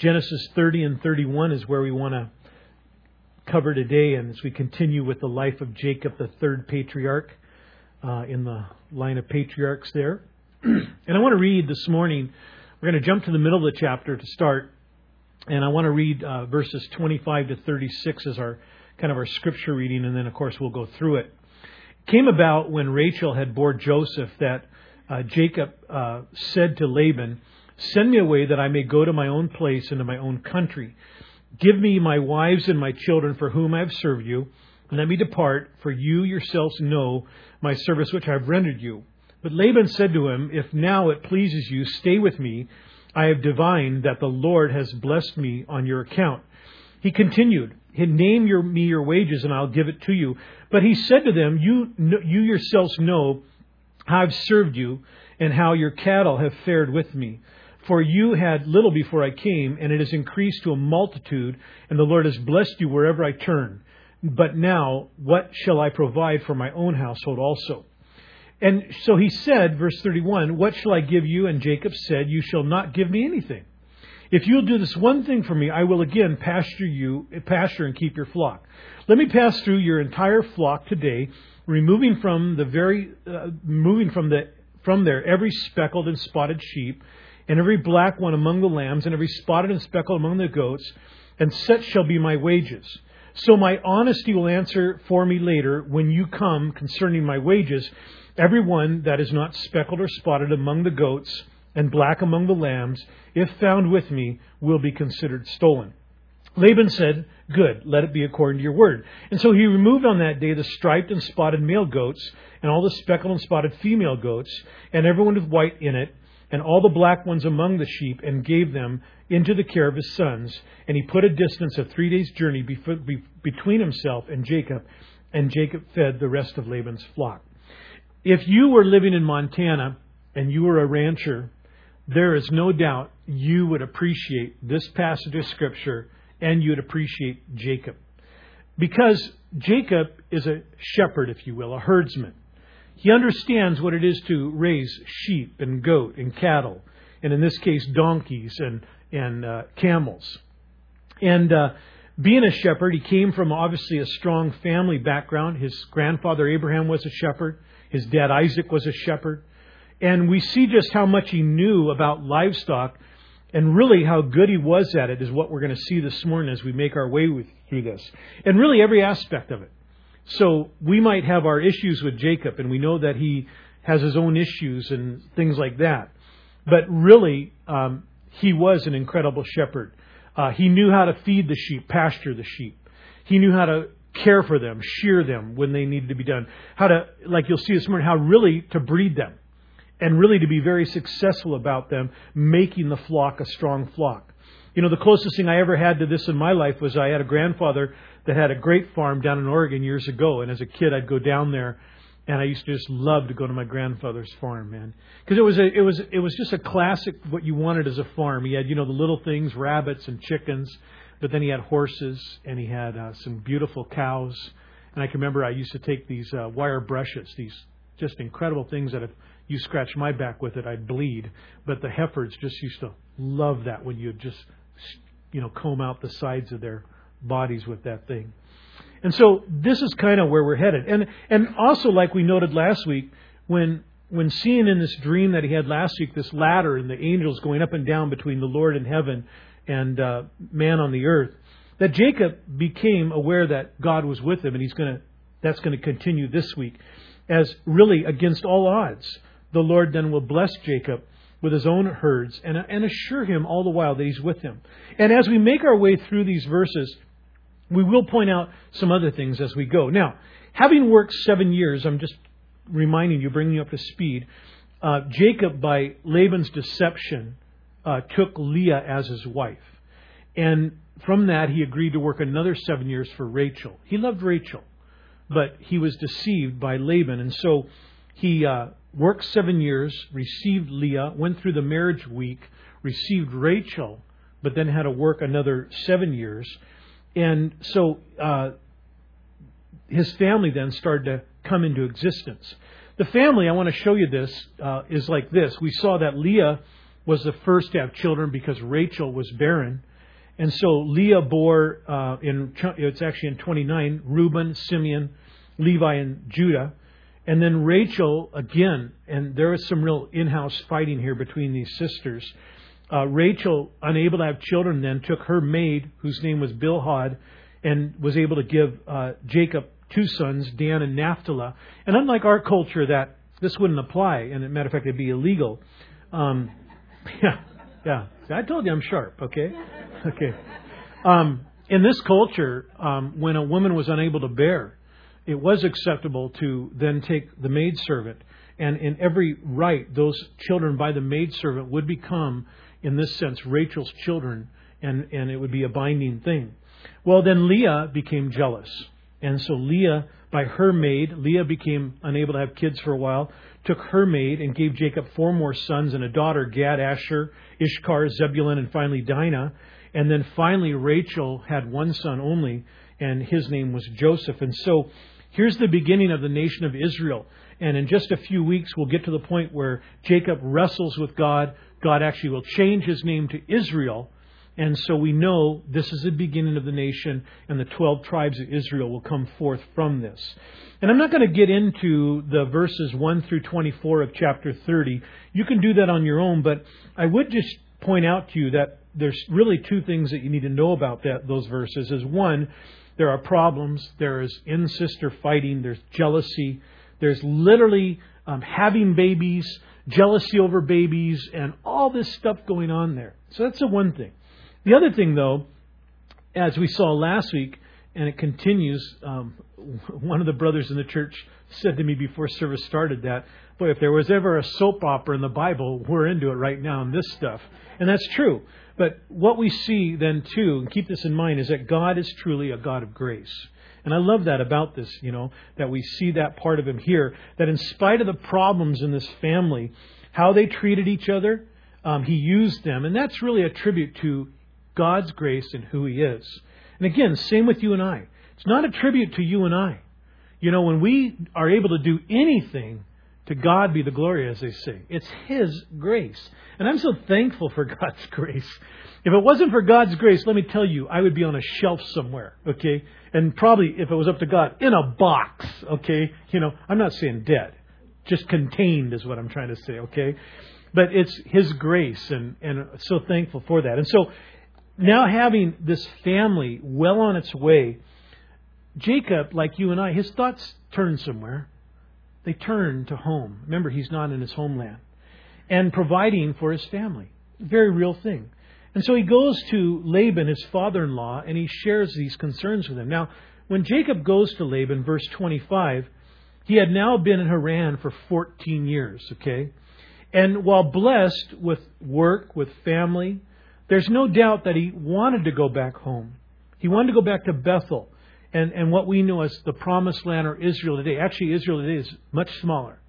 Genesis 30 and 31 is where we want to cover today, and as we continue with the life of Jacob, the third patriarch uh, in the line of patriarchs there. and I want to read this morning, we're going to jump to the middle of the chapter to start, and I want to read uh, verses 25 to 36 as our kind of our scripture reading, and then, of course, we'll go through it. it came about when Rachel had bore Joseph that uh, Jacob uh, said to Laban, Send me away that I may go to my own place and to my own country. Give me my wives and my children for whom I have served you, and let me depart, for you yourselves know my service which I have rendered you. But Laban said to him, If now it pleases you, stay with me. I have divined that the Lord has blessed me on your account. He continued, Name your, me your wages, and I'll give it to you. But he said to them, You, you yourselves know how I've served you, and how your cattle have fared with me. For you had little before I came, and it has increased to a multitude, and the Lord has blessed you wherever I turn. But now, what shall I provide for my own household also? And so he said, verse 31, What shall I give you? And Jacob said, You shall not give me anything. If you'll do this one thing for me, I will again pasture you, pasture and keep your flock. Let me pass through your entire flock today, removing from the very, uh, moving from the, from there every speckled and spotted sheep, and every black one among the lambs, and every spotted and speckled among the goats, and such shall be my wages. So my honesty will answer for me later when you come concerning my wages. Every one that is not speckled or spotted among the goats, and black among the lambs, if found with me, will be considered stolen. Laban said, Good, let it be according to your word. And so he removed on that day the striped and spotted male goats, and all the speckled and spotted female goats, and everyone with white in it, and all the black ones among the sheep, and gave them into the care of his sons. And he put a distance of three days' journey between himself and Jacob, and Jacob fed the rest of Laban's flock. If you were living in Montana and you were a rancher, there is no doubt you would appreciate this passage of Scripture and you'd appreciate Jacob. Because Jacob is a shepherd, if you will, a herdsman. He understands what it is to raise sheep and goat and cattle, and in this case, donkeys and, and uh, camels. And uh, being a shepherd, he came from obviously a strong family background. His grandfather Abraham was a shepherd, his dad Isaac was a shepherd. And we see just how much he knew about livestock and really how good he was at it is what we're going to see this morning as we make our way with, through this. And really every aspect of it. So we might have our issues with Jacob, and we know that he has his own issues and things like that. But really, um, he was an incredible shepherd. Uh, he knew how to feed the sheep, pasture the sheep. He knew how to care for them, shear them when they needed to be done. How to, like you'll see this morning, how really to breed them. And really to be very successful about them, making the flock a strong flock. You know, the closest thing I ever had to this in my life was I had a grandfather that had a great farm down in Oregon years ago. And as a kid, I'd go down there, and I used to just love to go to my grandfather's farm, man, because it was a, it was it was just a classic what you wanted as a farm. He had you know the little things, rabbits and chickens, but then he had horses and he had uh, some beautiful cows. And I can remember I used to take these uh, wire brushes, these just incredible things that if you scratch my back with it, I'd bleed. But the Heifers just used to love that when you just you know comb out the sides of their bodies with that thing. And so this is kind of where we're headed. And and also like we noted last week, when when seeing in this dream that he had last week, this ladder and the angels going up and down between the Lord in heaven and uh, man on the earth, that Jacob became aware that God was with him, and he's going to that's going to continue this week, as really against all odds, the Lord then will bless Jacob with his own herds and, and assure him all the while that he's with him. And as we make our way through these verses, we will point out some other things as we go. Now, having worked seven years, I'm just reminding you, bringing you up to speed. Uh, Jacob, by Laban's deception, uh, took Leah as his wife. And from that, he agreed to work another seven years for Rachel. He loved Rachel, but he was deceived by Laban. And so he uh, worked seven years, received Leah, went through the marriage week, received Rachel, but then had to work another seven years. And so uh, his family then started to come into existence. The family, I want to show you this, uh, is like this. We saw that Leah was the first to have children because Rachel was barren. And so Leah bore uh, in it's actually in 29 Reuben, Simeon, Levi, and Judah. And then Rachel again, and there was some real in-house fighting here between these sisters. Uh, Rachel, unable to have children, then took her maid, whose name was Bilhah, and was able to give uh, Jacob two sons, Dan and Naphtali. And unlike our culture, that this wouldn't apply, and as a matter of fact, it'd be illegal. Um, yeah, yeah. I told you I'm sharp. Okay, okay. Um, in this culture, um, when a woman was unable to bear, it was acceptable to then take the maidservant, and in every right, those children by the maidservant would become, in this sense, Rachel's children, and, and it would be a binding thing. Well, then Leah became jealous. And so Leah, by her maid, Leah became unable to have kids for a while, took her maid and gave Jacob four more sons and a daughter, Gad, Asher, Issachar, Zebulun, and finally Dinah. And then finally Rachel had one son only, and his name was Joseph. And so here's the beginning of the nation of Israel. And in just a few weeks, we'll get to the point where Jacob wrestles with God. God actually will change his name to Israel and so we know this is the beginning of the nation, and the 12 tribes of Israel will come forth from this. And I'm not going to get into the verses 1 through 24 of chapter 30. You can do that on your own, but I would just point out to you that there's really two things that you need to know about that, those verses. Is one, there are problems, there is in sister fighting, there's jealousy, there's literally um, having babies, jealousy over babies, and all this stuff going on there. So that's the one thing. The other thing, though, as we saw last week, and it continues, um, one of the brothers in the church said to me before service started that, boy, if there was ever a soap opera in the Bible, we're into it right now in this stuff. And that's true. But what we see then, too, and keep this in mind, is that God is truly a God of grace. And I love that about this, you know, that we see that part of Him here, that in spite of the problems in this family, how they treated each other, um, He used them. And that's really a tribute to God's grace and who He is. And again, same with you and I. It's not a tribute to you and I. You know, when we are able to do anything, to God be the glory, as they say. It's His grace. And I'm so thankful for God's grace. If it wasn't for God's grace, let me tell you, I would be on a shelf somewhere, okay? And probably, if it was up to God, in a box, okay? You know, I'm not saying dead. Just contained is what I'm trying to say, okay? But it's His grace, and, and so thankful for that. And so now having this family well on its way, Jacob, like you and I, his thoughts turn somewhere. They turn to home. Remember, he's not in his homeland. And providing for his family. Very real thing. And so he goes to Laban, his father in law, and he shares these concerns with him. Now, when Jacob goes to Laban, verse 25, he had now been in Haran for 14 years, okay? And while blessed with work, with family, there's no doubt that he wanted to go back home. He wanted to go back to Bethel and, and what we know as the promised land or Israel today. Actually, Israel today is much smaller.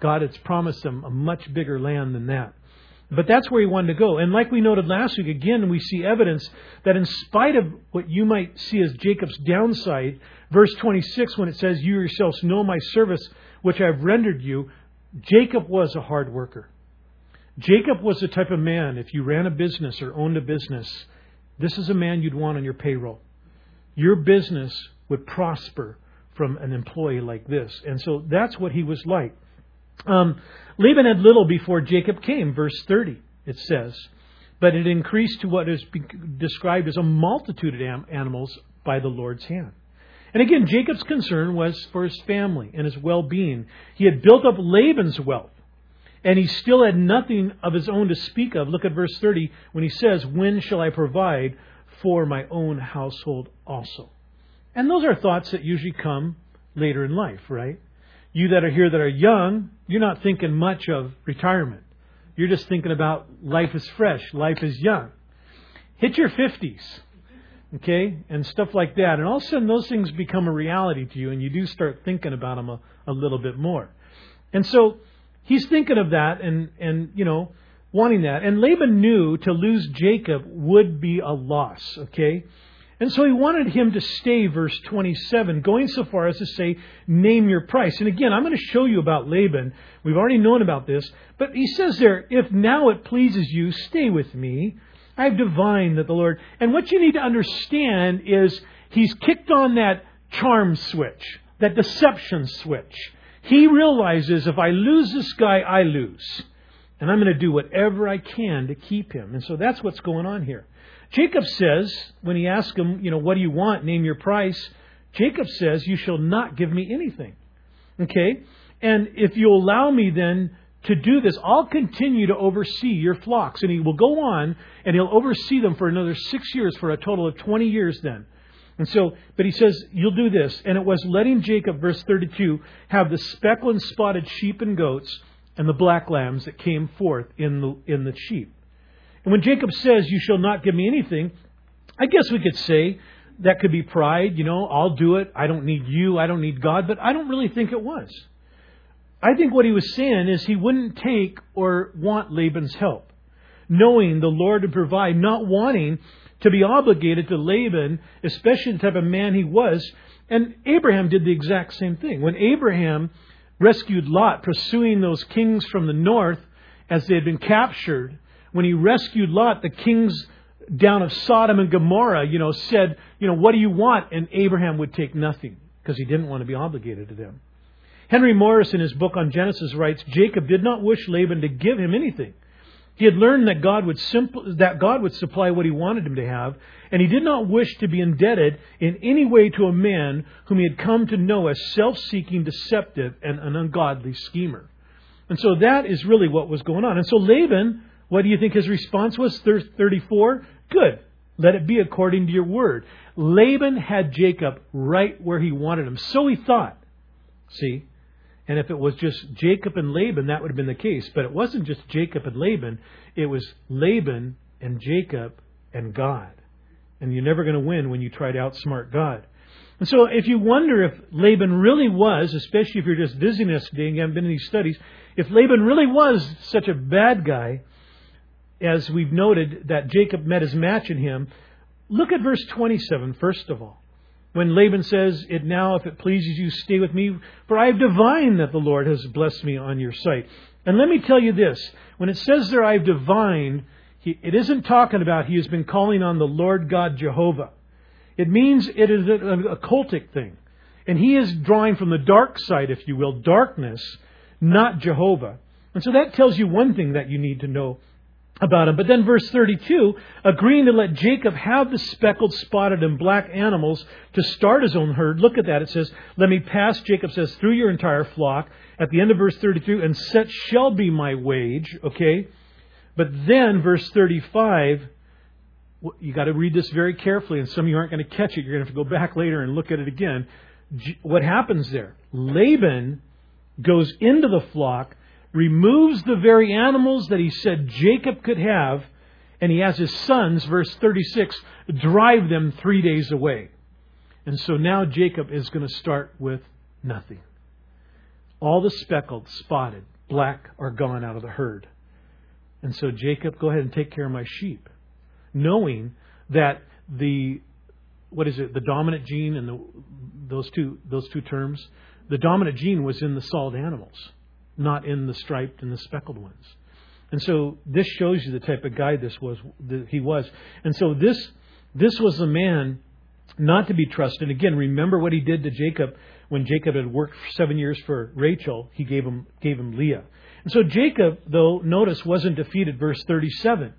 God has promised them a much bigger land than that. But that's where he wanted to go. And like we noted last week, again, we see evidence that in spite of what you might see as Jacob's downside, verse 26, when it says, You yourselves know my service which I've rendered you, Jacob was a hard worker. Jacob was the type of man, if you ran a business or owned a business, this is a man you'd want on your payroll. Your business would prosper from an employee like this. And so that's what he was like. Um, Laban had little before Jacob came, verse 30, it says. But it increased to what is described as a multitude of animals by the Lord's hand. And again, Jacob's concern was for his family and his well being. He had built up Laban's wealth and he still had nothing of his own to speak of. Look at verse 30 when he says, When shall I provide for my own household also? And those are thoughts that usually come later in life, right? You that are here that are young, you're not thinking much of retirement. You're just thinking about life is fresh, life is young. Hit your 50s, okay, and stuff like that. And all of a sudden, those things become a reality to you, and you do start thinking about them a, a little bit more. And so, He's thinking of that and, and, you know, wanting that. And Laban knew to lose Jacob would be a loss, okay? And so he wanted him to stay, verse 27, going so far as to say, name your price. And again, I'm going to show you about Laban. We've already known about this. But he says there, if now it pleases you, stay with me. I've divined that the Lord. And what you need to understand is he's kicked on that charm switch, that deception switch. He realizes if I lose this guy, I lose. And I'm going to do whatever I can to keep him. And so that's what's going on here. Jacob says, when he asks him, you know, what do you want? Name your price. Jacob says, you shall not give me anything. Okay? And if you allow me then to do this, I'll continue to oversee your flocks. And he will go on and he'll oversee them for another six years, for a total of 20 years then. And so, but he says, You'll do this. And it was letting Jacob, verse 32, have the speckled and spotted sheep and goats and the black lambs that came forth in the, in the sheep. And when Jacob says, You shall not give me anything, I guess we could say that could be pride. You know, I'll do it. I don't need you. I don't need God. But I don't really think it was. I think what he was saying is he wouldn't take or want Laban's help, knowing the Lord would provide, not wanting to be obligated to Laban, especially the type of man he was. And Abraham did the exact same thing. When Abraham rescued Lot, pursuing those kings from the north as they had been captured, when he rescued Lot, the kings down of Sodom and Gomorrah, you know, said, you know, what do you want? And Abraham would take nothing because he didn't want to be obligated to them. Henry Morris, in his book on Genesis, writes Jacob did not wish Laban to give him anything. He had learned that God would simpl- that God would supply what he wanted him to have, and he did not wish to be indebted in any way to a man whom he had come to know as self-seeking, deceptive, and an ungodly schemer. And so that is really what was going on. And so Laban, what do you think his response was? 34? Good. Let it be according to your word. Laban had Jacob right where he wanted him. So he thought. See? And if it was just Jacob and Laban, that would have been the case. But it wasn't just Jacob and Laban, it was Laban and Jacob and God. And you're never going to win when you try to outsmart God. And so if you wonder if Laban really was, especially if you're just visiting us today and you haven't been in these studies, if Laban really was such a bad guy, as we've noted that Jacob met his match in him, look at verse 27 first of all. When Laban says, It now, if it pleases you, stay with me, for I have divined that the Lord has blessed me on your sight. And let me tell you this when it says there, I have divined, it isn't talking about he has been calling on the Lord God Jehovah. It means it is a, a cultic thing. And he is drawing from the dark side, if you will, darkness, not Jehovah. And so that tells you one thing that you need to know about him. But then verse 32, agreeing to let Jacob have the speckled, spotted, and black animals to start his own herd. Look at that. It says, let me pass, Jacob says, through your entire flock. At the end of verse 32, and such shall be my wage. Okay? But then verse 35, you got to read this very carefully, and some of you aren't going to catch it. You're going to have to go back later and look at it again. What happens there? Laban goes into the flock removes the very animals that he said Jacob could have, and he has his sons, verse 36, drive them three days away. And so now Jacob is going to start with nothing. All the speckled, spotted, black are gone out of the herd. And so Jacob, go ahead and take care of my sheep. Knowing that the what is it, the dominant gene and the, those two those two terms, the dominant gene was in the solid animals not in the striped and the speckled ones. And so this shows you the type of guy this was that he was. And so this this was a man not to be trusted. Again, remember what he did to Jacob when Jacob had worked seven years for Rachel. He gave him gave him Leah. And so Jacob, though, notice wasn't defeated. Verse thirty-seven.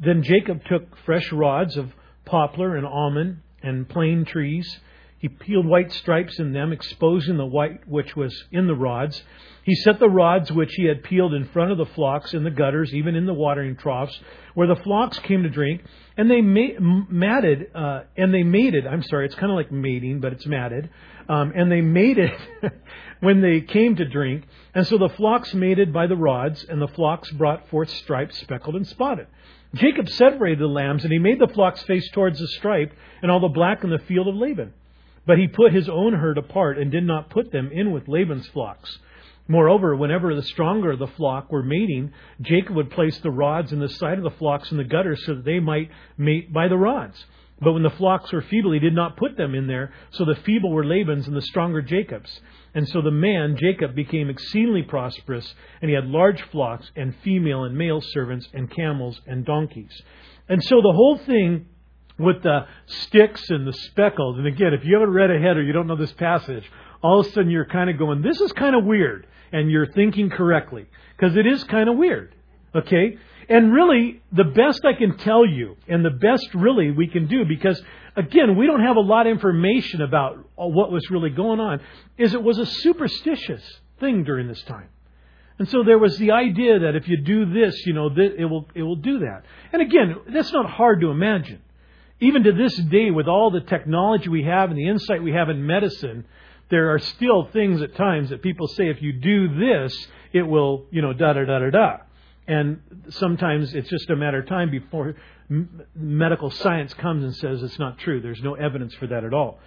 Then Jacob took fresh rods of poplar and almond and plane trees. He peeled white stripes in them, exposing the white which was in the rods. He set the rods which he had peeled in front of the flocks in the gutters, even in the watering troughs, where the flocks came to drink, and they matted, uh, and they mated. I'm sorry, it's kind of like mating, but it's matted. Um, and they mated when they came to drink. And so the flocks mated by the rods, and the flocks brought forth stripes, speckled and spotted. Jacob separated the lambs, and he made the flocks face towards the stripe, and all the black in the field of Laban. But he put his own herd apart, and did not put them in with Laban's flocks. Moreover, whenever the stronger of the flock were mating, Jacob would place the rods in the side of the flocks in the gutters so that they might mate by the rods. But when the flocks were feeble, he did not put them in there, so the feeble were Laban's and the stronger Jacob's. And so the man, Jacob, became exceedingly prosperous, and he had large flocks, and female and male servants, and camels and donkeys. And so the whole thing with the sticks and the speckles, and again, if you haven't read ahead or you don't know this passage, all of a sudden you're kind of going, this is kind of weird. And you're thinking correctly. Because it is kind of weird. Okay? And really, the best I can tell you, and the best really we can do, because again, we don't have a lot of information about uh, what was really going on, is it was a superstitious thing during this time. And so there was the idea that if you do this, you know, it will, it will do that. And again, that's not hard to imagine. Even to this day, with all the technology we have and the insight we have in medicine, there are still things at times that people say if you do this, it will, you know, da da da da da. And sometimes it's just a matter of time before medical science comes and says it's not true. There's no evidence for that at all.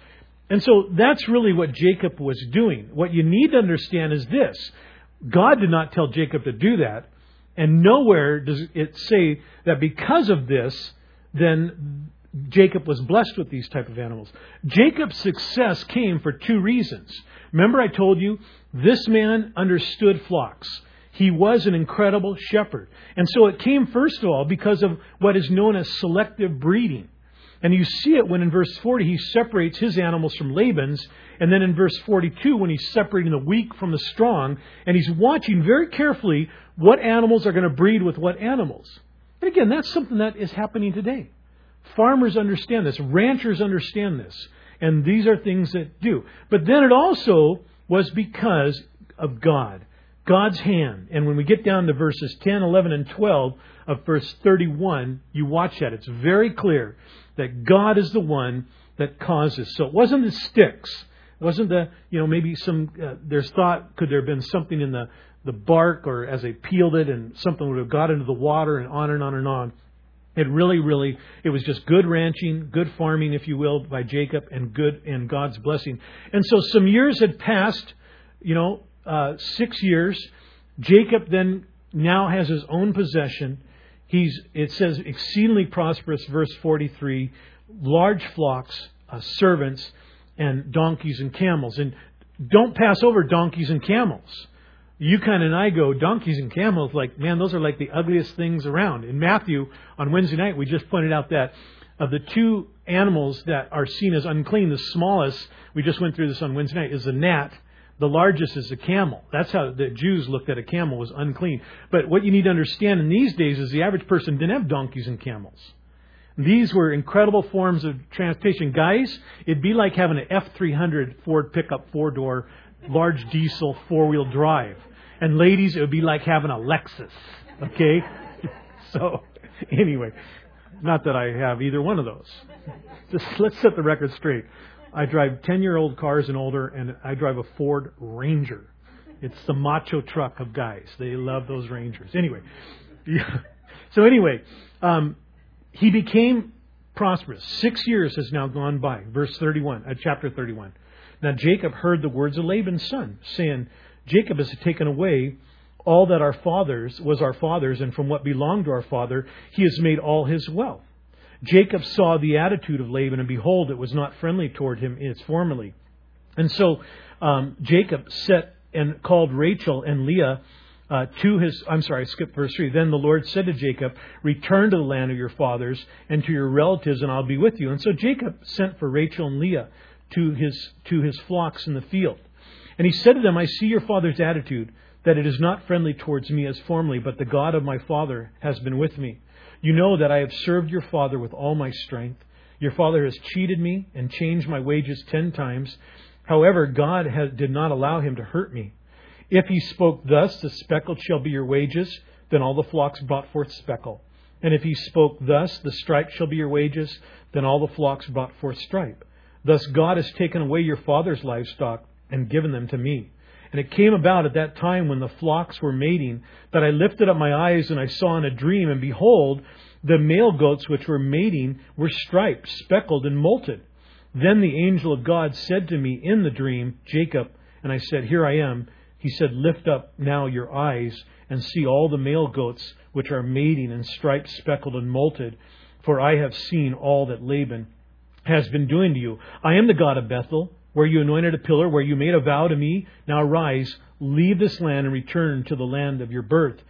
And so that's really what Jacob was doing. What you need to understand is this God did not tell Jacob to do that. And nowhere does it say that because of this, then Jacob was blessed with these type of animals. Jacob's success came for two reasons. Remember I told you this man understood flocks. He was an incredible shepherd. And so it came first of all because of what is known as selective breeding. And you see it when in verse 40 he separates his animals from Laban's, and then in verse 42 when he's separating the weak from the strong, and he's watching very carefully what animals are going to breed with what animals. And again, that's something that is happening today. Farmers understand this, ranchers understand this, and these are things that do. But then it also was because of God, God's hand. And when we get down to verses 10, 11, and 12 of verse 31, you watch that. It's very clear that God is the one that causes. So it wasn't the sticks. It wasn't the, you know, maybe some, uh, there's thought, could there have been something in the, the bark or as they peeled it and something would have got into the water and on and on and on. It really, really, it was just good ranching, good farming, if you will, by Jacob, and good and God's blessing. And so some years had passed, you know, uh, six years. Jacob then now has his own possession. He's, it says, exceedingly prosperous, verse 43, large flocks, uh, servants, and donkeys and camels. And don't pass over donkeys and camels. Yukon and I go, donkeys and camels, like, man, those are like the ugliest things around. In Matthew, on Wednesday night, we just pointed out that of the two animals that are seen as unclean, the smallest, we just went through this on Wednesday night, is a gnat. The largest is a camel. That's how the Jews looked at a camel was unclean. But what you need to understand in these days is the average person didn't have donkeys and camels. These were incredible forms of transportation. Guys, it'd be like having an F300 Ford pickup four door, large diesel four wheel drive. And ladies, it would be like having a Lexus. Okay? so, anyway, not that I have either one of those. Just let's set the record straight. I drive 10 year old cars and older, and I drive a Ford Ranger. It's the macho truck of guys. They love those Rangers. Anyway, yeah. so anyway, um, he became prosperous. Six years has now gone by. Verse 31, uh, chapter 31. Now Jacob heard the words of Laban's son, saying, Jacob has taken away all that our fathers was our father's, and from what belonged to our father, he has made all his wealth. Jacob saw the attitude of Laban, and behold, it was not friendly toward him as formerly. And so um, Jacob set and called Rachel and Leah uh, to his. I'm sorry, I skipped verse three. Then the Lord said to Jacob, "Return to the land of your fathers and to your relatives, and I'll be with you." And so Jacob sent for Rachel and Leah to his to his flocks in the field. And he said to them, I see your father's attitude, that it is not friendly towards me as formerly, but the God of my father has been with me. You know that I have served your father with all my strength. Your father has cheated me and changed my wages ten times. However, God has, did not allow him to hurt me. If he spoke thus, the speckled shall be your wages, then all the flocks brought forth speckle. And if he spoke thus, the stripe shall be your wages, then all the flocks brought forth stripe. Thus God has taken away your father's livestock and given them to me. And it came about at that time when the flocks were mating that I lifted up my eyes and I saw in a dream, and behold, the male goats which were mating were striped, speckled, and mottled. Then the angel of God said to me in the dream, Jacob, and I said, Here I am. He said, Lift up now your eyes and see all the male goats which are mating and striped, speckled, and mottled, for I have seen all that Laban has been doing to you. I am the God of Bethel where you anointed a pillar, where you made a vow to me. Now rise, leave this land, and return to the land of your birth.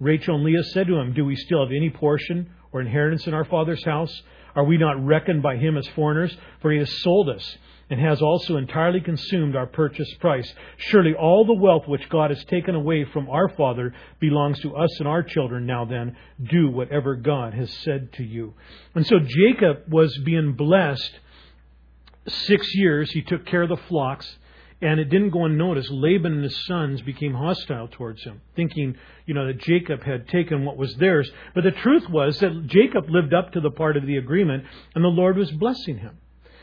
Rachel and Leah said to him, Do we still have any portion or inheritance in our Father's house? Are we not reckoned by him as foreigners? For he has sold us and has also entirely consumed our purchase price. Surely all the wealth which God has taken away from our Father belongs to us and our children. Now then, do whatever God has said to you. And so Jacob was being blessed six years. He took care of the flocks. And it didn't go unnoticed. Laban and his sons became hostile towards him, thinking, you know, that Jacob had taken what was theirs. But the truth was that Jacob lived up to the part of the agreement, and the Lord was blessing him.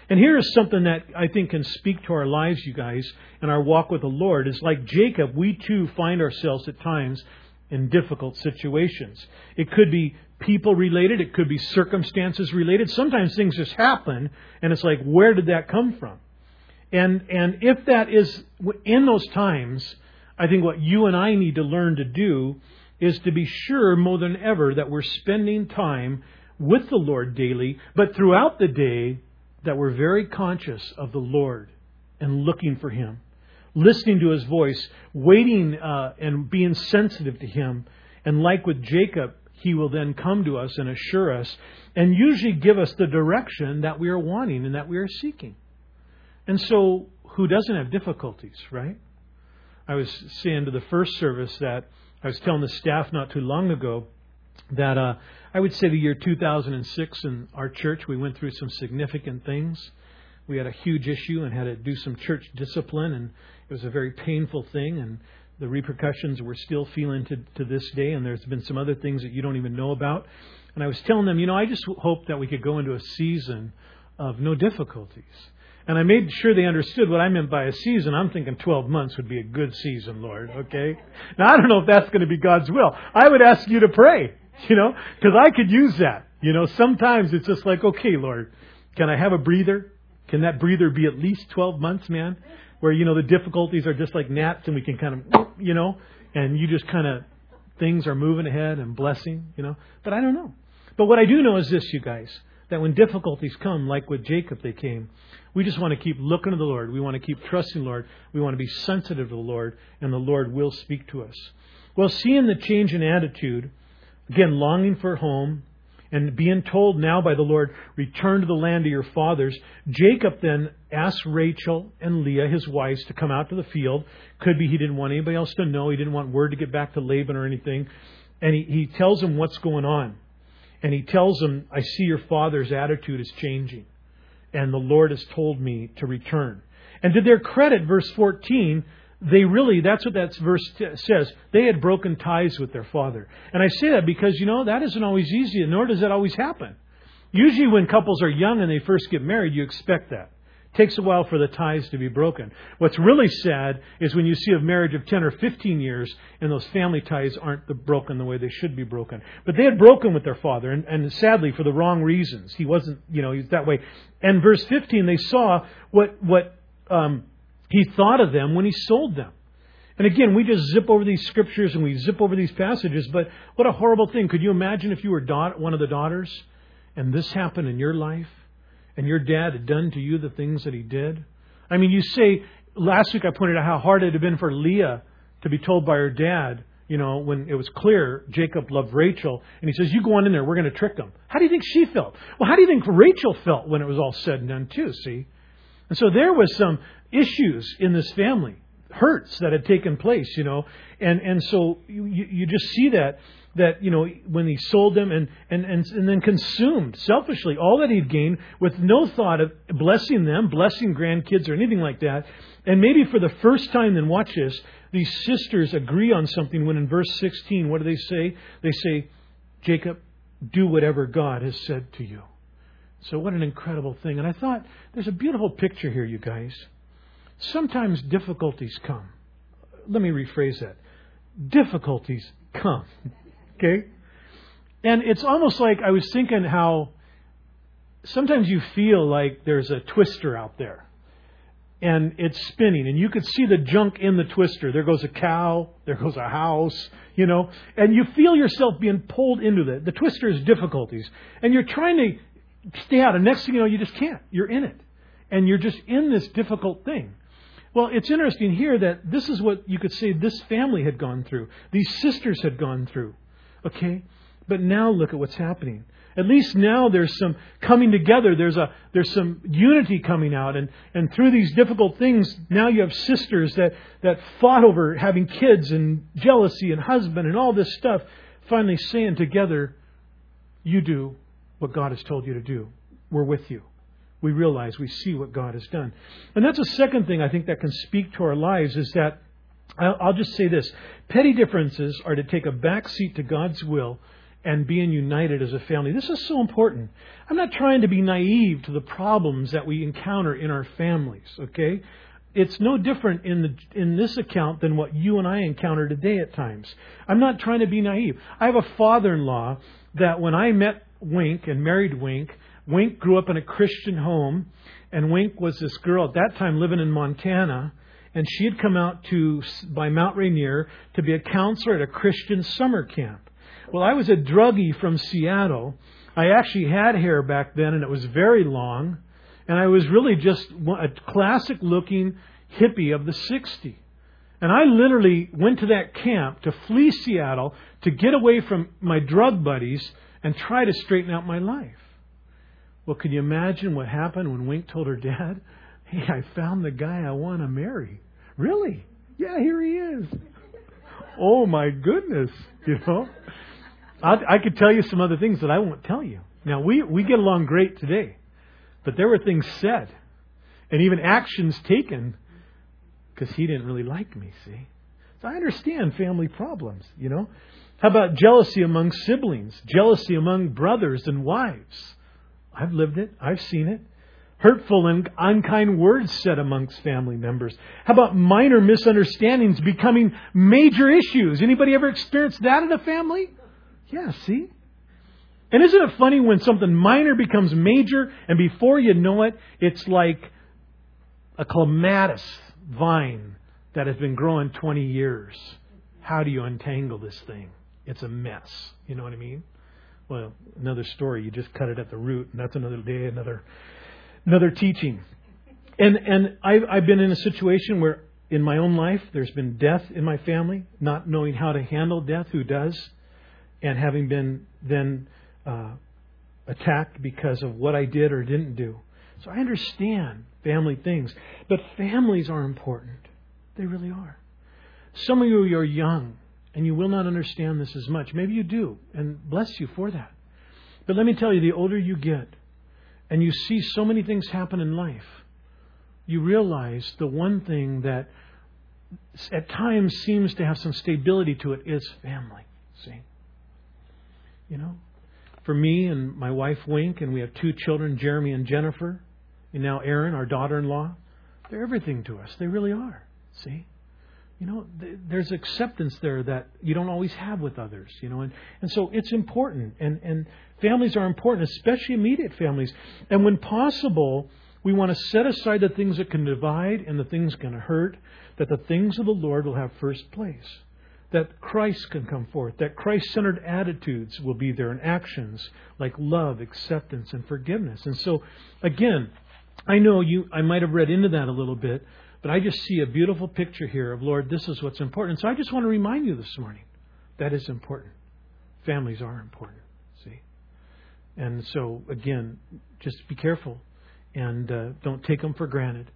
And here is something that I think can speak to our lives, you guys, and our walk with the Lord. Is like Jacob, we too find ourselves at times in difficult situations. It could be people related, it could be circumstances related. Sometimes things just happen, and it's like, where did that come from? And, and if that is in those times, I think what you and I need to learn to do is to be sure more than ever that we're spending time with the Lord daily, but throughout the day that we're very conscious of the Lord and looking for Him, listening to His voice, waiting uh, and being sensitive to Him. And like with Jacob, He will then come to us and assure us and usually give us the direction that we are wanting and that we are seeking. And so, who doesn't have difficulties, right? I was saying to the first service that I was telling the staff not too long ago that uh, I would say the year 2006 in our church, we went through some significant things. We had a huge issue and had to do some church discipline, and it was a very painful thing. And the repercussions we're still feeling to, to this day, and there's been some other things that you don't even know about. And I was telling them, you know, I just hope that we could go into a season of no difficulties. And I made sure they understood what I meant by a season. I'm thinking 12 months would be a good season, Lord, okay? Now, I don't know if that's going to be God's will. I would ask you to pray, you know, because I could use that. You know, sometimes it's just like, okay, Lord, can I have a breather? Can that breather be at least 12 months, man? Where, you know, the difficulties are just like gnats and we can kind of, you know, and you just kind of, things are moving ahead and blessing, you know. But I don't know. But what I do know is this, you guys, that when difficulties come, like with Jacob they came, we just want to keep looking to the Lord. We want to keep trusting the Lord. We want to be sensitive to the Lord, and the Lord will speak to us. Well, seeing the change in attitude, again, longing for home, and being told now by the Lord, return to the land of your fathers, Jacob then asked Rachel and Leah, his wives, to come out to the field. Could be he didn't want anybody else to know. He didn't want word to get back to Laban or anything. And he, he tells them what's going on. And he tells them, I see your father's attitude is changing and the Lord has told me to return. And to their credit, verse 14, they really, that's what that verse t- says. They had broken ties with their father. And I say that because, you know, that isn't always easy, nor does that always happen. Usually, when couples are young and they first get married, you expect that It takes a while for the ties to be broken. What's really sad is when you see a marriage of 10 or 15 years and those family ties aren't the broken the way they should be broken. But they had broken with their father, and, and sadly for the wrong reasons. He wasn't, you know, he's that way. And verse 15, they saw what, what um, he thought of them when he sold them. And again, we just zip over these scriptures and we zip over these passages, but what a horrible thing. Could you imagine if you were one of the daughters and this happened in your life? and your dad had done to you the things that he did? I mean, you say, last week I pointed out how hard it had been for Leah to be told by her dad, you know, when it was clear Jacob loved Rachel, and he says, You go on in there, we're going to trick them. How do you think she felt? Well, how do you think Rachel felt when it was all said and done, too, see? And so there was some issues in this family, hurts that had taken place, you know, and, and so you, you just see that that you know when he sold them and, and, and, and then consumed selfishly all that he'd gained with no thought of blessing them, blessing grandkids or anything like that. And maybe for the first time, then watch this, these sisters agree on something when in verse 16, what do they say? They say, Jacob, do whatever God has said to you. So what an incredible thing. And I thought there's a beautiful picture here, you guys. Sometimes difficulties come. Let me rephrase that. Difficulties come. Okay? And it's almost like I was thinking how sometimes you feel like there's a twister out there and it's spinning and you could see the junk in the twister there goes a cow there goes a house you know and you feel yourself being pulled into the the twister is difficulties and you're trying to stay out. And next thing you know you just can't. You're in it. And you're just in this difficult thing. Well it's interesting here that this is what you could say this family had gone through. These sisters had gone through. Okay? But now look at what's happening. At least now there's some coming together. There's a there's some unity coming out, and and through these difficult things, now you have sisters that that fought over having kids and jealousy and husband and all this stuff, finally saying together, "You do what God has told you to do. We're with you." We realize we see what God has done, and that's a second thing I think that can speak to our lives is that I'll just say this: petty differences are to take a back seat to God's will and being united as a family. This is so important. I'm not trying to be naive to the problems that we encounter in our families, okay? It's no different in the in this account than what you and I encounter today at times. I'm not trying to be naive. I have a father-in-law that when I met Wink and married Wink, Wink grew up in a Christian home, and Wink was this girl at that time living in Montana, and she had come out to by Mount Rainier to be a counselor at a Christian summer camp. Well, I was a druggie from Seattle. I actually had hair back then, and it was very long. And I was really just a classic looking hippie of the 60s. And I literally went to that camp to flee Seattle to get away from my drug buddies and try to straighten out my life. Well, can you imagine what happened when Wink told her dad, Hey, I found the guy I want to marry? Really? Yeah, here he is. Oh my goodness, you know? I, I could tell you some other things that I won't tell you. Now, we, we get along great today, but there were things said and even actions taken because he didn't really like me, see? So I understand family problems, you know? How about jealousy among siblings, jealousy among brothers and wives? I've lived it, I've seen it. Hurtful and unkind words said amongst family members. How about minor misunderstandings becoming major issues? Anybody ever experienced that in a family? Yeah, see? And isn't it funny when something minor becomes major and before you know it, it's like a clematis vine that has been growing 20 years. How do you untangle this thing? It's a mess. You know what I mean? Well, another story. You just cut it at the root, and that's another day, another another teaching. And and I've I've been in a situation where in my own life there's been death in my family, not knowing how to handle death. Who does? and having been then uh, attacked because of what I did or didn't do. So I understand family things, but families are important. They really are. Some of you are young and you will not understand this as much. Maybe you do, and bless you for that. But let me tell you, the older you get and you see so many things happen in life, you realize the one thing that at times seems to have some stability to it is family. See? You know, for me and my wife Wink, and we have two children, Jeremy and Jennifer, and now Erin, our daughter-in-law. They're everything to us. They really are. See, you know, there's acceptance there that you don't always have with others. You know, and and so it's important, and and families are important, especially immediate families. And when possible, we want to set aside the things that can divide and the things that can hurt. That the things of the Lord will have first place that Christ can come forth, that Christ centered attitudes will be there and actions like love, acceptance, and forgiveness. And so, again, I know you, I might have read into that a little bit, but I just see a beautiful picture here of, Lord, this is what's important. So I just want to remind you this morning that is important. Families are important, see? And so, again, just be careful and uh, don't take them for granted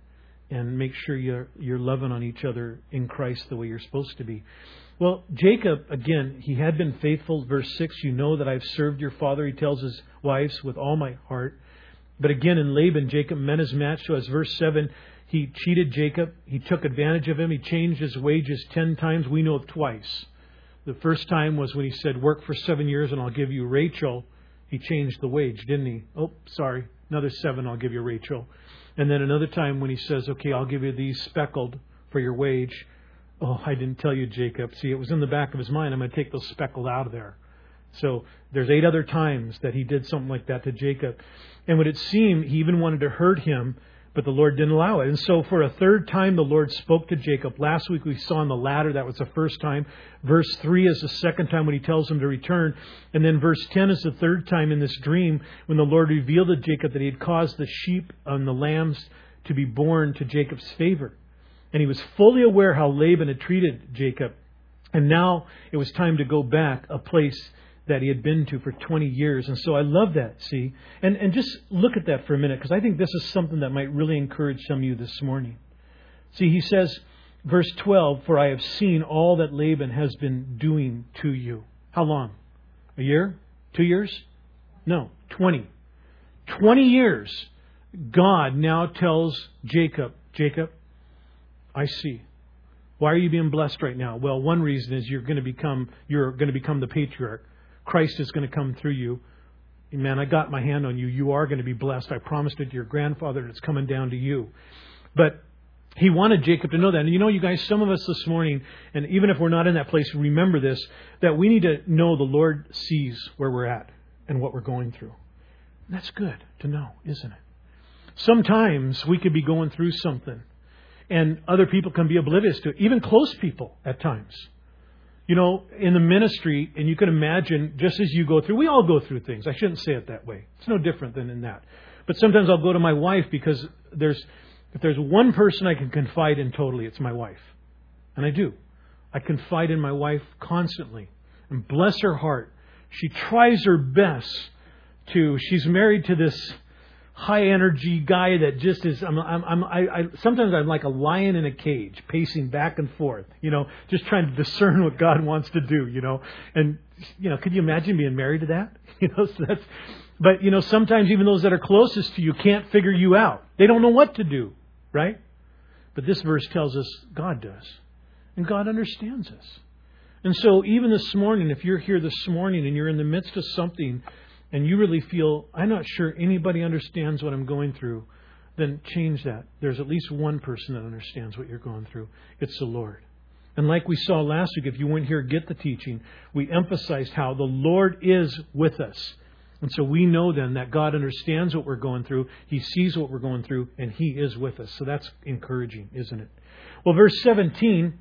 and make sure you're, you're loving on each other in Christ the way you're supposed to be. Well, Jacob, again, he had been faithful. Verse 6, you know that I've served your father, he tells his wives, with all my heart. But again, in Laban, Jacob met his match. So as verse 7, he cheated Jacob. He took advantage of him. He changed his wages ten times. We know of twice. The first time was when he said, Work for seven years and I'll give you Rachel. He changed the wage, didn't he? Oh, sorry. Another seven, I'll give you Rachel. And then another time when he says, Okay, I'll give you these speckled for your wage. Oh, I didn't tell you, Jacob. See, it was in the back of his mind. I'm going to take those speckled out of there. So there's eight other times that he did something like that to Jacob. And would it seem he even wanted to hurt him, but the Lord didn't allow it. And so for a third time, the Lord spoke to Jacob. Last week we saw on the ladder, that was the first time. Verse 3 is the second time when he tells him to return. And then verse 10 is the third time in this dream when the Lord revealed to Jacob that he had caused the sheep and the lambs to be born to Jacob's favor. And he was fully aware how Laban had treated Jacob. And now it was time to go back, a place that he had been to for 20 years. And so I love that, see? And, and just look at that for a minute, because I think this is something that might really encourage some of you this morning. See, he says, verse 12, For I have seen all that Laban has been doing to you. How long? A year? Two years? No, 20. 20 years. God now tells Jacob, Jacob, I see. Why are you being blessed right now? Well, one reason is you're going to become you're going to become the patriarch. Christ is going to come through you. Man, I got my hand on you. You are going to be blessed. I promised it to your grandfather, and it's coming down to you. But he wanted Jacob to know that. And you know, you guys, some of us this morning, and even if we're not in that place, remember this that we need to know the Lord sees where we're at and what we're going through. That's good to know, isn't it? Sometimes we could be going through something and other people can be oblivious to it, even close people at times. You know, in the ministry, and you can imagine, just as you go through, we all go through things. I shouldn't say it that way. It's no different than in that. But sometimes I'll go to my wife because there's, if there's one person I can confide in totally, it's my wife. And I do. I confide in my wife constantly. And bless her heart. She tries her best to, she's married to this high energy guy that just is I'm, I'm, I'm I, I sometimes I'm like a lion in a cage pacing back and forth you know just trying to discern what God wants to do you know. And you know could you imagine being married to that? You know so that's but you know sometimes even those that are closest to you can't figure you out. They don't know what to do right? But this verse tells us God does and God understands us. And so even this morning if you're here this morning and you're in the midst of something and you really feel, I'm not sure anybody understands what I'm going through, then change that. There's at least one person that understands what you're going through. It's the Lord. And like we saw last week, if you weren't here, get the teaching. We emphasized how the Lord is with us. And so we know then that God understands what we're going through, He sees what we're going through, and He is with us. So that's encouraging, isn't it? Well, verse 17,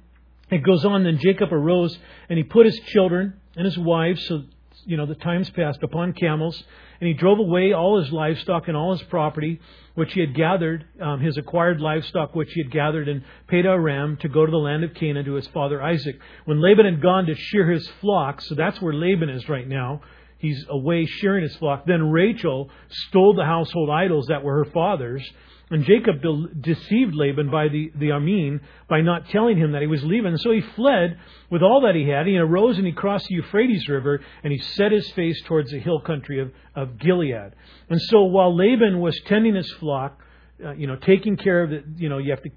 it goes on, then Jacob arose and he put his children and his wives, so you know, the times passed upon camels, and he drove away all his livestock and all his property, which he had gathered, um, his acquired livestock, which he had gathered in Padan-aram, to go to the land of Canaan to his father Isaac. When Laban had gone to shear his flock, so that's where Laban is right now. He's away shearing his flock. Then Rachel stole the household idols that were her father's and Jacob deceived Laban by the, the Aramean by not telling him that he was leaving. So he fled with all that he had. He arose and he crossed the Euphrates River and he set his face towards the hill country of, of Gilead. And so while Laban was tending his flock, uh, you know, taking care of it, you know, you have to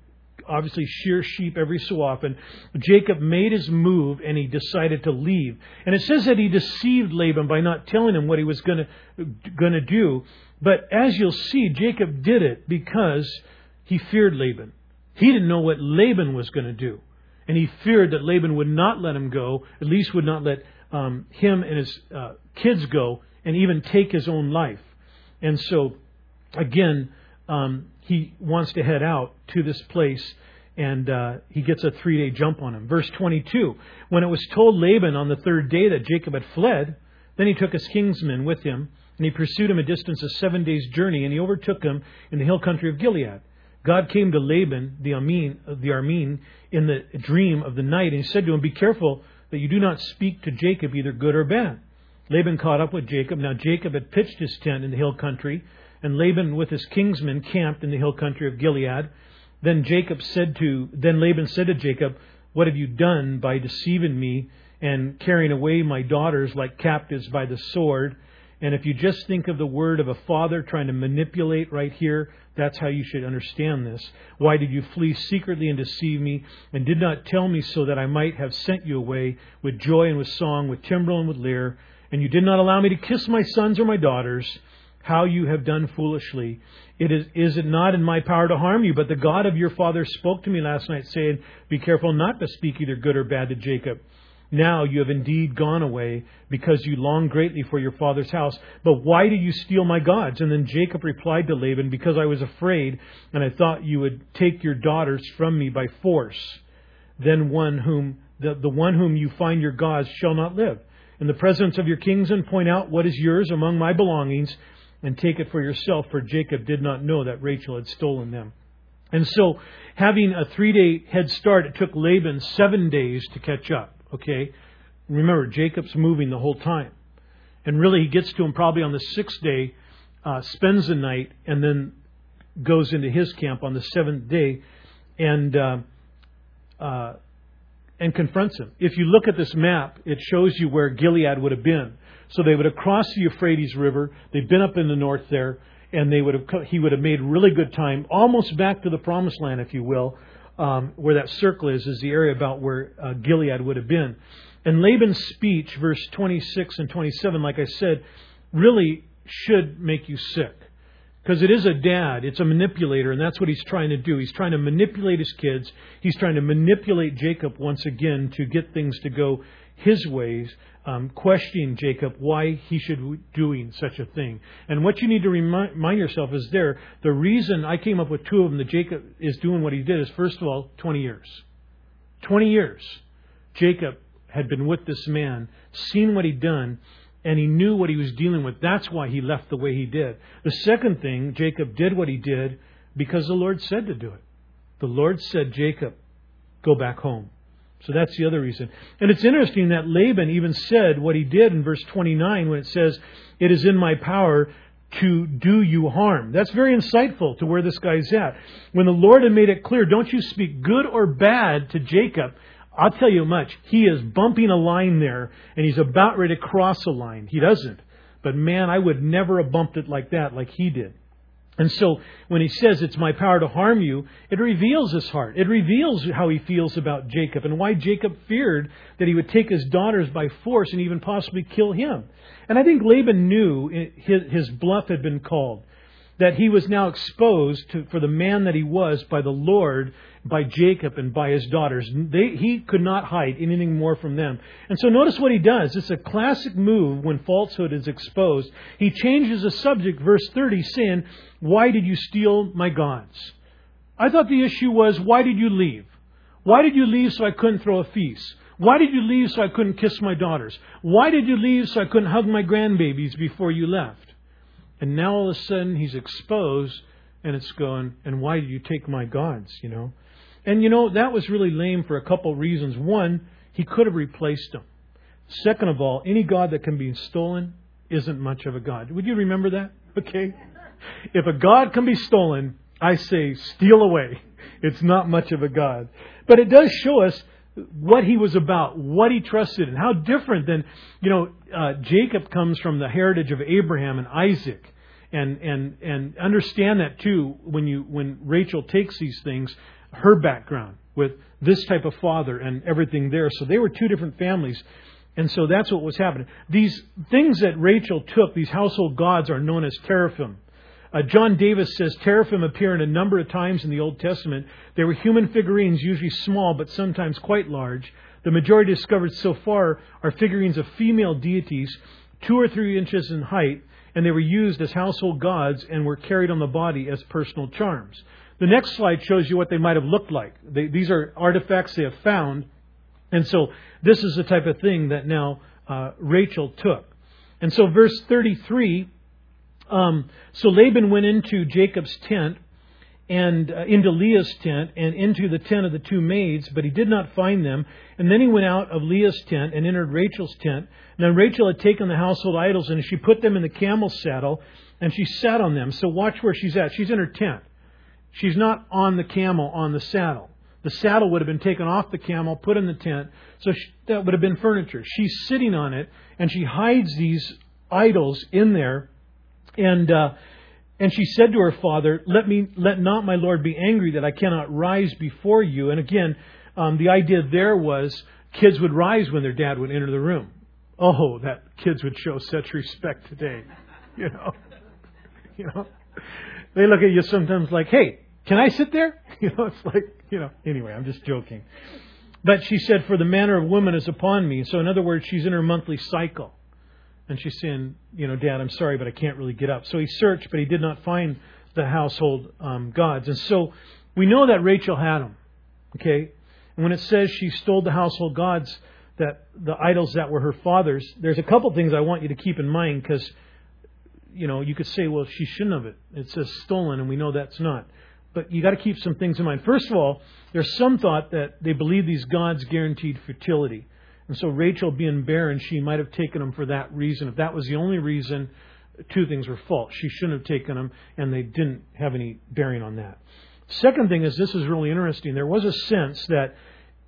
obviously shear sheep every so often. Jacob made his move and he decided to leave. And it says that he deceived Laban by not telling him what he was going to do. But as you'll see, Jacob did it because he feared Laban. He didn't know what Laban was going to do. And he feared that Laban would not let him go, at least would not let um, him and his uh, kids go, and even take his own life. And so, again, um, he wants to head out to this place, and uh, he gets a three day jump on him. Verse 22 When it was told Laban on the third day that Jacob had fled, then he took his kinsmen with him and he pursued him a distance of seven days' journey, and he overtook him in the hill country of Gilead. God came to Laban, the Aramean, the in the dream of the night, and he said to him, Be careful that you do not speak to Jacob either good or bad. Laban caught up with Jacob. Now Jacob had pitched his tent in the hill country, and Laban with his kinsmen camped in the hill country of Gilead. Then Jacob said to then Laban said to Jacob, What have you done by deceiving me and carrying away my daughters like captives by the sword? And if you just think of the word of a father trying to manipulate right here, that's how you should understand this. Why did you flee secretly and deceive me, and did not tell me so that I might have sent you away with joy and with song, with timbrel and with lyre? And you did not allow me to kiss my sons or my daughters. How you have done foolishly. It is, is it not in my power to harm you? But the God of your father spoke to me last night, saying, Be careful not to speak either good or bad to Jacob. Now you have indeed gone away because you long greatly for your father's house. But why do you steal my gods? And then Jacob replied to Laban, Because I was afraid, and I thought you would take your daughters from me by force. Then one whom the, the one whom you find your gods shall not live. In the presence of your kings and point out what is yours among my belongings, and take it for yourself, for Jacob did not know that Rachel had stolen them. And so, having a three day head start, it took Laban seven days to catch up. Okay? Remember, Jacob's moving the whole time. And really, he gets to him probably on the sixth day, uh, spends the night, and then goes into his camp on the seventh day, and uh, uh, and confronts him. If you look at this map, it shows you where Gilead would have been. So they would have crossed the Euphrates River. They've been up in the north there, and they would have he would have made really good time, almost back to the promised land, if you will, um, where that circle is, is the area about where uh, Gilead would have been. And Laban's speech, verse 26 and 27, like I said, really should make you sick. Because it is a dad, it's a manipulator, and that's what he's trying to do. He's trying to manipulate his kids. He's trying to manipulate Jacob once again to get things to go his ways, um, questioning Jacob why he should be doing such a thing. And what you need to remind yourself is there, the reason I came up with two of them that Jacob is doing what he did is, first of all, 20 years. 20 years. Jacob had been with this man, seen what he'd done, and he knew what he was dealing with. That's why he left the way he did. The second thing, Jacob did what he did because the Lord said to do it. The Lord said, Jacob, go back home. So that's the other reason. And it's interesting that Laban even said what he did in verse 29 when it says, It is in my power to do you harm. That's very insightful to where this guy's at. When the Lord had made it clear, don't you speak good or bad to Jacob, I'll tell you much. He is bumping a line there, and he's about ready to cross a line. He doesn't. But man, I would never have bumped it like that, like he did. And so when he says it's my power to harm you, it reveals his heart. It reveals how he feels about Jacob and why Jacob feared that he would take his daughters by force and even possibly kill him. And I think Laban knew his bluff had been called that he was now exposed to, for the man that he was by the Lord, by Jacob, and by his daughters. They, he could not hide anything more from them. And so notice what he does. It's a classic move when falsehood is exposed. He changes the subject, verse 30, saying, Why did you steal my gods? I thought the issue was, Why did you leave? Why did you leave so I couldn't throw a feast? Why did you leave so I couldn't kiss my daughters? Why did you leave so I couldn't hug my grandbabies before you left? And now all of a sudden he's exposed and it's going, and why did you take my gods, you know? And you know, that was really lame for a couple reasons. One, he could have replaced them. Second of all, any God that can be stolen isn't much of a God. Would you remember that? Okay? If a God can be stolen, I say steal away. It's not much of a God. But it does show us what he was about, what he trusted, and how different than, you know, uh, Jacob comes from the heritage of Abraham and Isaac. And, and, and understand that too when you, when Rachel takes these things, her background with this type of father and everything there. So they were two different families. And so that's what was happening. These things that Rachel took, these household gods, are known as teraphim. Uh, John Davis says teraphim appear in a number of times in the Old Testament. They were human figurines, usually small, but sometimes quite large. The majority discovered so far are figurines of female deities, two or three inches in height, and they were used as household gods and were carried on the body as personal charms. The next slide shows you what they might have looked like. They, these are artifacts they have found, and so this is the type of thing that now uh, Rachel took. And so, verse 33 um, so Laban went into Jacob's tent and uh, into Leah's tent and into the tent of the two maids, but he did not find them. And then he went out of Leah's tent and entered Rachel's tent. Now Rachel had taken the household idols and she put them in the camel's saddle and she sat on them. So watch where she's at. She's in her tent. She's not on the camel, on the saddle. The saddle would have been taken off the camel, put in the tent. So she, that would have been furniture. She's sitting on it and she hides these idols in there and uh, and she said to her father, "Let me let not my lord be angry that I cannot rise before you." And again, um, the idea there was kids would rise when their dad would enter the room. Oh, that kids would show such respect today. You know, you know, they look at you sometimes like, "Hey, can I sit there?" You know, it's like, you know. Anyway, I'm just joking. But she said, "For the manner of woman is upon me." So in other words, she's in her monthly cycle. And she's saying, you know, Dad, I'm sorry, but I can't really get up. So he searched, but he did not find the household um, gods. And so we know that Rachel had them. Okay? And when it says she stole the household gods, that the idols that were her father's, there's a couple things I want you to keep in mind because, you know, you could say, well, she shouldn't have it. It says stolen, and we know that's not. But you got to keep some things in mind. First of all, there's some thought that they believe these gods guaranteed fertility. And so Rachel being barren, she might have taken them for that reason. If that was the only reason, two things were false. She shouldn't have taken them, and they didn't have any bearing on that. Second thing is this is really interesting. There was a sense that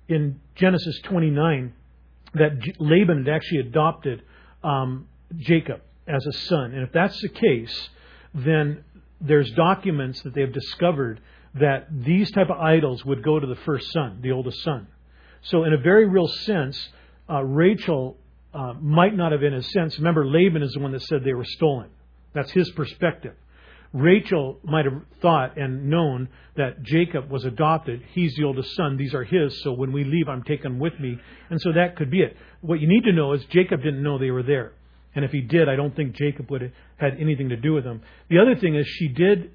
in Genesis 29 that Laban had actually adopted um, Jacob as a son. And if that's the case, then there's documents that they've discovered that these type of idols would go to the first son, the oldest son. So in a very real sense, uh, Rachel uh, might not have, in a sense, remember Laban is the one that said they were stolen. That's his perspective. Rachel might have thought and known that Jacob was adopted. He's the oldest son. These are his. So when we leave, I'm taking with me. And so that could be it. What you need to know is Jacob didn't know they were there. And if he did, I don't think Jacob would have had anything to do with them. The other thing is she did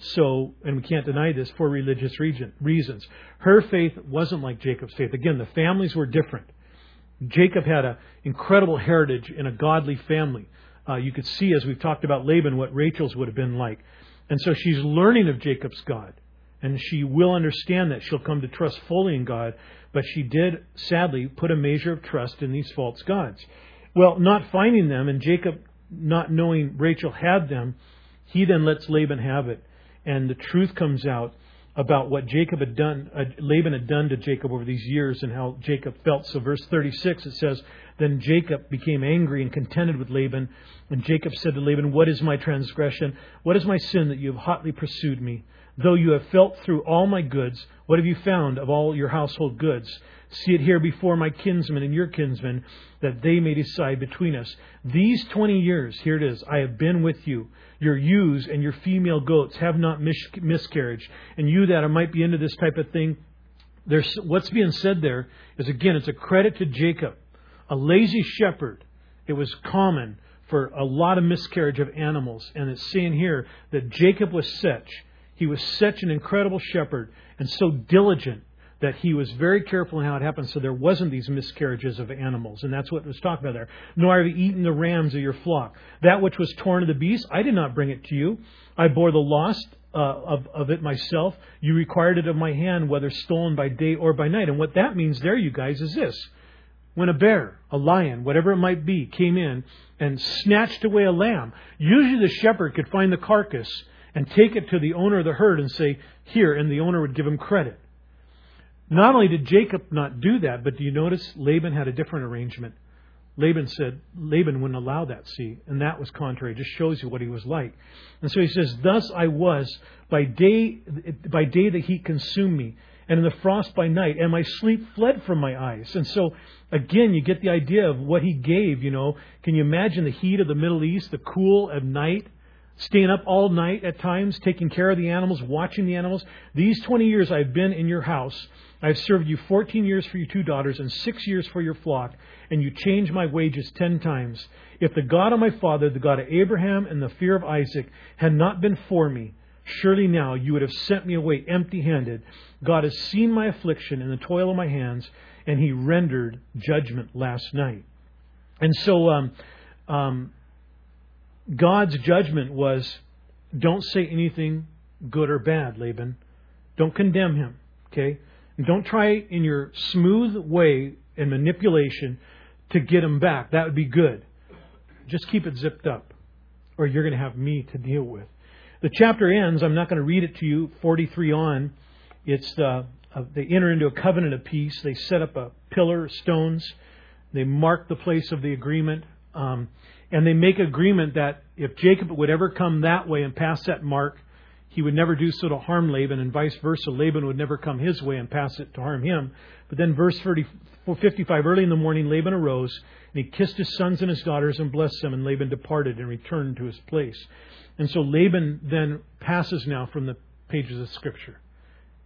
so, and we can't deny this, for religious reasons. Her faith wasn't like Jacob's faith. Again, the families were different. Jacob had an incredible heritage in a godly family. Uh, you could see, as we've talked about Laban, what Rachel's would have been like. And so she's learning of Jacob's God. And she will understand that. She'll come to trust fully in God. But she did, sadly, put a measure of trust in these false gods. Well, not finding them, and Jacob not knowing Rachel had them, he then lets Laban have it. And the truth comes out about what Jacob had done, uh, Laban had done to Jacob over these years and how Jacob felt. So, verse 36, it says, Then Jacob became angry and contended with Laban. And Jacob said to Laban, What is my transgression? What is my sin that you have hotly pursued me? Though you have felt through all my goods, what have you found of all your household goods? See it here before my kinsmen and your kinsmen, that they may decide between us. These twenty years, here it is, I have been with you. Your ewes and your female goats have not mis- miscarriage. And you that might be into this type of thing, there's, what's being said there is again, it's a credit to Jacob. A lazy shepherd, it was common for a lot of miscarriage of animals. And it's saying here that Jacob was such, he was such an incredible shepherd and so diligent that he was very careful in how it happened so there wasn't these miscarriages of animals. And that's what was talked about there. Nor have you eaten the rams of your flock. That which was torn of the beast, I did not bring it to you. I bore the loss uh, of, of it myself. You required it of my hand, whether stolen by day or by night. And what that means there, you guys, is this. When a bear, a lion, whatever it might be, came in and snatched away a lamb, usually the shepherd could find the carcass and take it to the owner of the herd and say, Here, and the owner would give him credit. Not only did Jacob not do that, but do you notice Laban had a different arrangement? Laban said, Laban wouldn't allow that, see, and that was contrary. It just shows you what he was like. And so he says, Thus I was, by day, by day the heat consumed me, and in the frost by night, and my sleep fled from my eyes. And so, again, you get the idea of what he gave, you know. Can you imagine the heat of the Middle East, the cool of night? staying up all night at times, taking care of the animals, watching the animals. These 20 years I've been in your house. I've served you 14 years for your two daughters and six years for your flock, and you changed my wages 10 times. If the God of my father, the God of Abraham and the fear of Isaac, had not been for me, surely now you would have sent me away empty handed. God has seen my affliction and the toil of my hands, and he rendered judgment last night. And so, um, um, God's judgment was don't say anything good or bad, Laban. Don't condemn him, okay? And don't try in your smooth way and manipulation to get him back. That would be good. Just keep it zipped up, or you're going to have me to deal with. The chapter ends. I'm not going to read it to you. 43 on. It's uh, uh, they enter into a covenant of peace. They set up a pillar stones. They mark the place of the agreement. Um, and they make agreement that if Jacob would ever come that way and pass that mark, he would never do so to harm Laban, and vice versa. Laban would never come his way and pass it to harm him. But then, verse 30, 55, early in the morning, Laban arose, and he kissed his sons and his daughters and blessed them, and Laban departed and returned to his place. And so Laban then passes now from the pages of Scripture.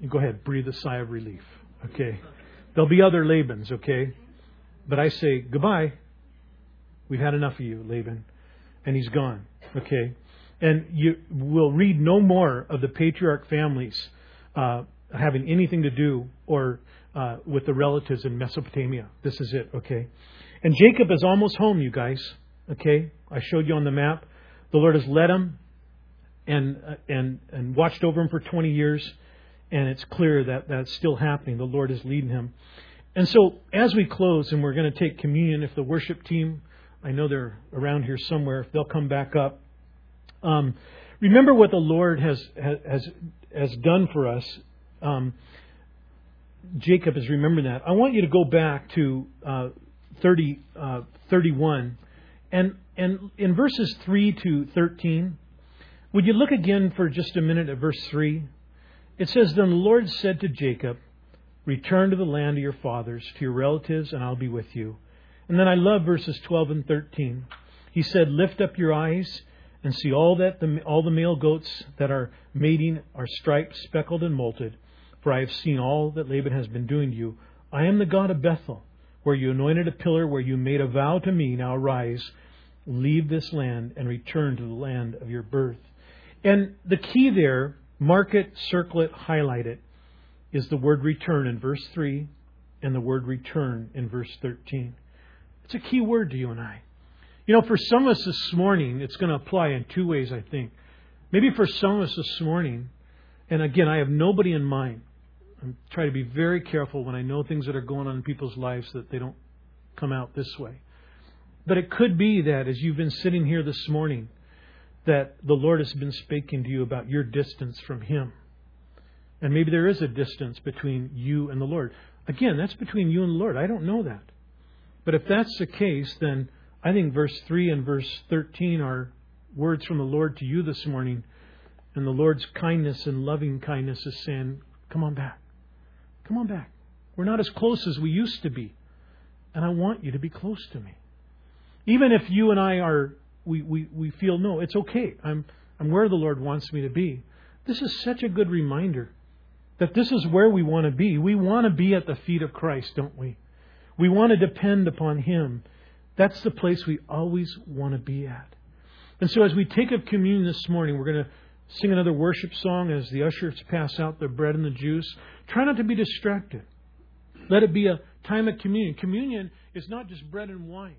And go ahead, breathe a sigh of relief. Okay? There'll be other Labans, okay? But I say goodbye. We've had enough of you, Laban. And he's gone. Okay? And you will read no more of the patriarch families uh, having anything to do or uh, with the relatives in Mesopotamia. This is it, okay? And Jacob is almost home, you guys. Okay? I showed you on the map. The Lord has led him and uh, and and watched over him for 20 years, and it's clear that that's still happening. The Lord is leading him. And so, as we close, and we're going to take communion, if the worship team, I know they're around here somewhere, if they'll come back up. Um, remember what the Lord has has has done for us. Um, Jacob is remembering that. I want you to go back to uh, 30, uh, 31, and and in verses three to thirteen. Would you look again for just a minute at verse three? It says, "Then the Lord said to Jacob." Return to the land of your fathers, to your relatives, and I'll be with you. And then I love verses 12 and 13. He said, Lift up your eyes and see all that the, all the male goats that are mating are striped, speckled, and mottled. For I have seen all that Laban has been doing to you. I am the God of Bethel, where you anointed a pillar, where you made a vow to me. Now rise, leave this land, and return to the land of your birth. And the key there, mark it, circle it, highlight it is the word return in verse 3 and the word return in verse 13. It's a key word to you and I. You know, for some of us this morning, it's going to apply in two ways, I think. Maybe for some of us this morning, and again, I have nobody in mind. I'm trying to be very careful when I know things that are going on in people's lives that they don't come out this way. But it could be that as you've been sitting here this morning, that the Lord has been speaking to you about your distance from Him and maybe there is a distance between you and the Lord. Again, that's between you and the Lord. I don't know that. But if that's the case, then I think verse 3 and verse 13 are words from the Lord to you this morning. And the Lord's kindness and loving kindness is saying, Come on back. Come on back. We're not as close as we used to be. And I want you to be close to me. Even if you and I are, we, we, we feel, no, it's okay. I'm, I'm where the Lord wants me to be. This is such a good reminder that this is where we want to be. We want to be at the feet of Christ, don't we? We want to depend upon Him. That's the place we always want to be at. And so, as we take up communion this morning, we're going to sing another worship song as the ushers pass out the bread and the juice. Try not to be distracted. Let it be a time of communion. Communion is not just bread and wine.